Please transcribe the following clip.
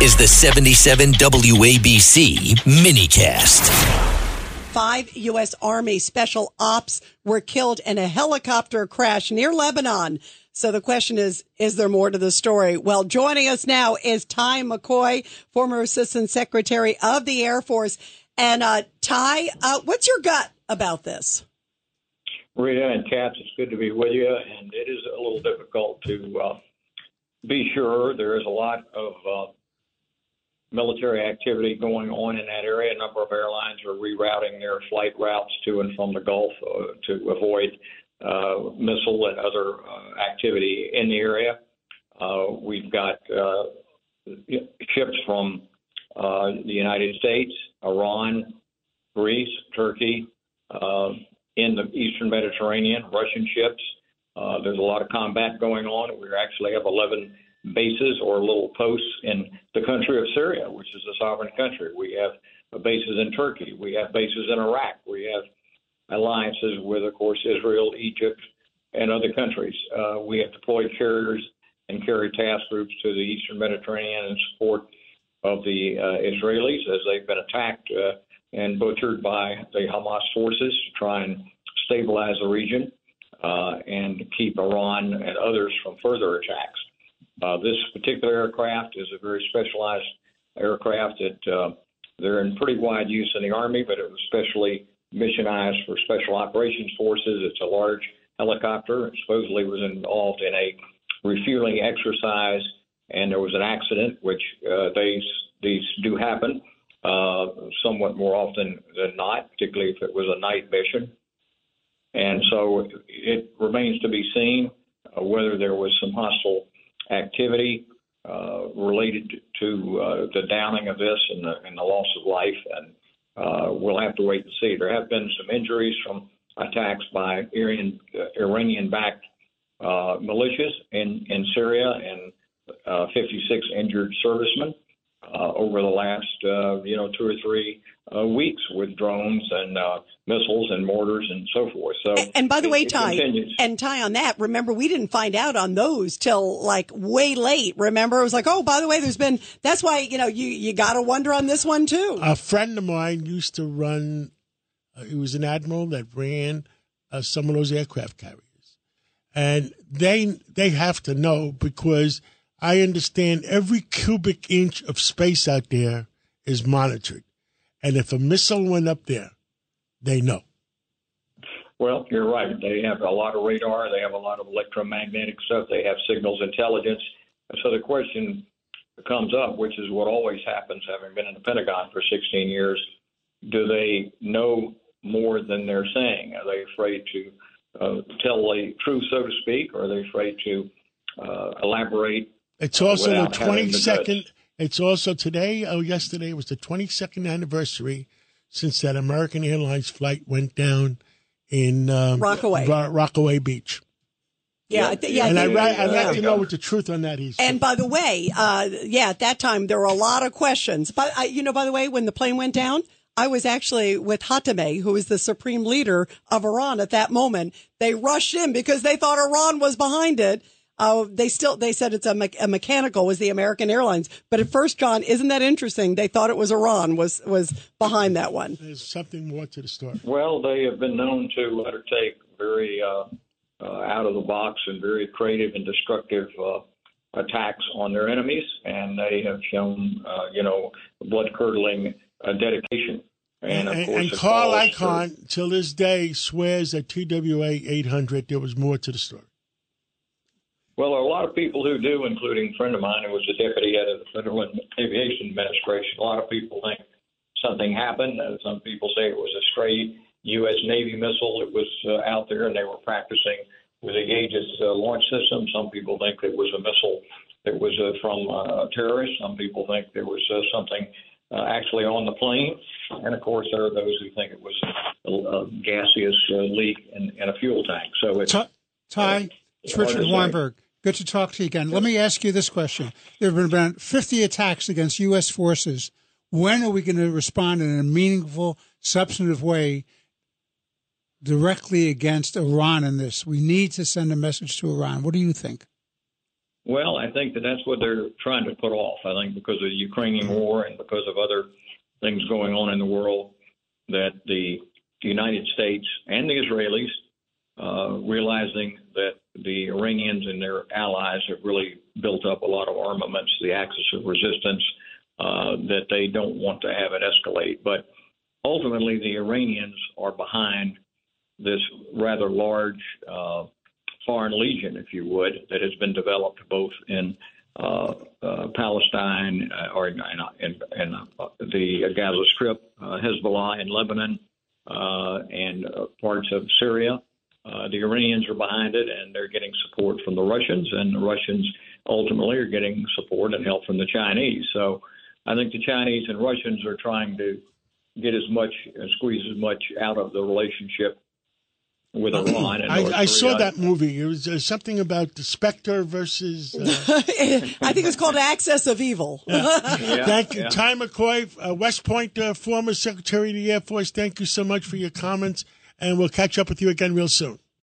is the 77 WABC minicast. Five U.S. Army special ops were killed in a helicopter crash near Lebanon. So the question is, is there more to the story? Well, joining us now is Ty McCoy, former Assistant Secretary of the Air Force. And uh, Ty, uh, what's your gut about this? Rita and Cats, it's good to be with you. And it is a little difficult to uh, be sure. There is a lot of uh, military activity going on in that area. A number of airlines are rerouting their flight routes to and from the Gulf uh, to avoid uh, missile and other uh, activity in the area. Uh, we've got uh, ships from uh, the United States, Iran, Greece, Turkey, in the eastern Mediterranean, Russian ships. There's a lot of combat going on. We actually have 11 bases or little posts in the country of Syria, which is a sovereign country. We have bases in Turkey. We have bases in Iraq. We have alliances with, of course, Israel, Egypt, and other countries. Uh, we have deployed carriers and carrier task groups to the eastern Mediterranean in support of the uh, Israelis as they've been attacked uh, and butchered by the Hamas forces to try and stabilize the region uh, and keep Iran and others from further attacks. Uh, this particular aircraft is a very specialized aircraft that uh, they're in pretty wide use in the Army, but it was specially missionized for special operations forces. It's a large helicopter. It supposedly was involved in a refueling exercise, and there was an accident, which uh, these these do happen uh, somewhat more often than not, particularly if it was a night mission. And so it remains to be seen uh, whether there was some hostile activity uh, related to uh, the downing of this and the, and the loss of life. And uh, we'll have to wait and see. There have been some injuries from attacks by Iranian, Iranian-backed uh, militias in, in Syria and uh, 56 injured servicemen uh, over the last, uh, you know, two or three uh, weeks with drones and uh, missiles and mortars and so forth. So, and, and by the it, way, Ty, and Ty on that, remember we didn't find out on those till like way late. Remember, it was like, oh, by the way, there's been. That's why you know you you got to wonder on this one too. A friend of mine used to run. Uh, he was an admiral that ran uh, some of those aircraft carriers, and they they have to know because I understand every cubic inch of space out there is monitored. And if a missile went up there, they know. Well, you're right. They have a lot of radar. They have a lot of electromagnetic stuff. They have signals intelligence. So the question comes up, which is what always happens, having been in the Pentagon for 16 years. Do they know more than they're saying? Are they afraid to uh, tell the truth, so to speak, or are they afraid to uh, elaborate it's also the 22nd. It's also today, oh, yesterday was the 22nd anniversary since that American Airlines flight went down in um, Rockaway. Rockaway Beach. Yeah, th- yeah. And I'd, I'd like to know what the truth on that is. And by the way, uh, yeah, at that time there were a lot of questions. But I, you know, by the way, when the plane went down, I was actually with Khatami, who is the supreme leader of Iran at that moment. They rushed in because they thought Iran was behind it. Uh, they still they said it's a, me- a, mechanical was the American Airlines, but at first, John, isn't that interesting? They thought it was Iran was was behind that one. There's something more to the story. Well, they have been known to undertake very uh, uh, out of the box and very creative and destructive uh, attacks on their enemies, and they have shown uh, you know blood curdling uh, dedication. And, and, and Carl Icahn, till this day, swears that TWA 800, there was more to the story. Well, there are a lot of people who do, including a friend of mine who was the deputy head of the Federal Aviation Administration. A lot of people think something happened. Uh, some people say it was a stray U.S. Navy missile that was uh, out there and they were practicing with the Aegis uh, launch system. Some people think it was a missile that was uh, from uh, a terrorist. Some people think there was uh, something uh, actually on the plane. And of course, there are those who think it was a, a gaseous uh, leak in, in a fuel tank. So it's. Ty, it's Richard Weinberg. Good to talk to you again. Let me ask you this question. There have been about 50 attacks against U.S. forces. When are we going to respond in a meaningful, substantive way directly against Iran in this? We need to send a message to Iran. What do you think? Well, I think that that's what they're trying to put off. I think because of the Ukrainian war and because of other things going on in the world, that the United States and the Israelis, uh, realizing that the Iranians and their allies have really built up a lot of armaments, the axis of resistance, uh, that they don't want to have it escalate. But ultimately, the Iranians are behind this rather large uh, foreign legion, if you would, that has been developed both in uh, uh, Palestine uh, or in, in, in uh, the Gaza Strip, uh, Hezbollah in Lebanon, uh, and parts of Syria. The Iranians are behind it, and they're getting support from the Russians, and the Russians ultimately are getting support and help from the Chinese. So I think the Chinese and Russians are trying to get as much, squeeze as much out of the relationship with Iran. I, I saw that movie. It was uh, something about the Spectre versus. Uh, I think it's called Axis of Evil. Yeah. yeah, thank you, yeah. Ty McCoy, uh, West Point uh, former Secretary of the Air Force. Thank you so much for your comments, and we'll catch up with you again real soon.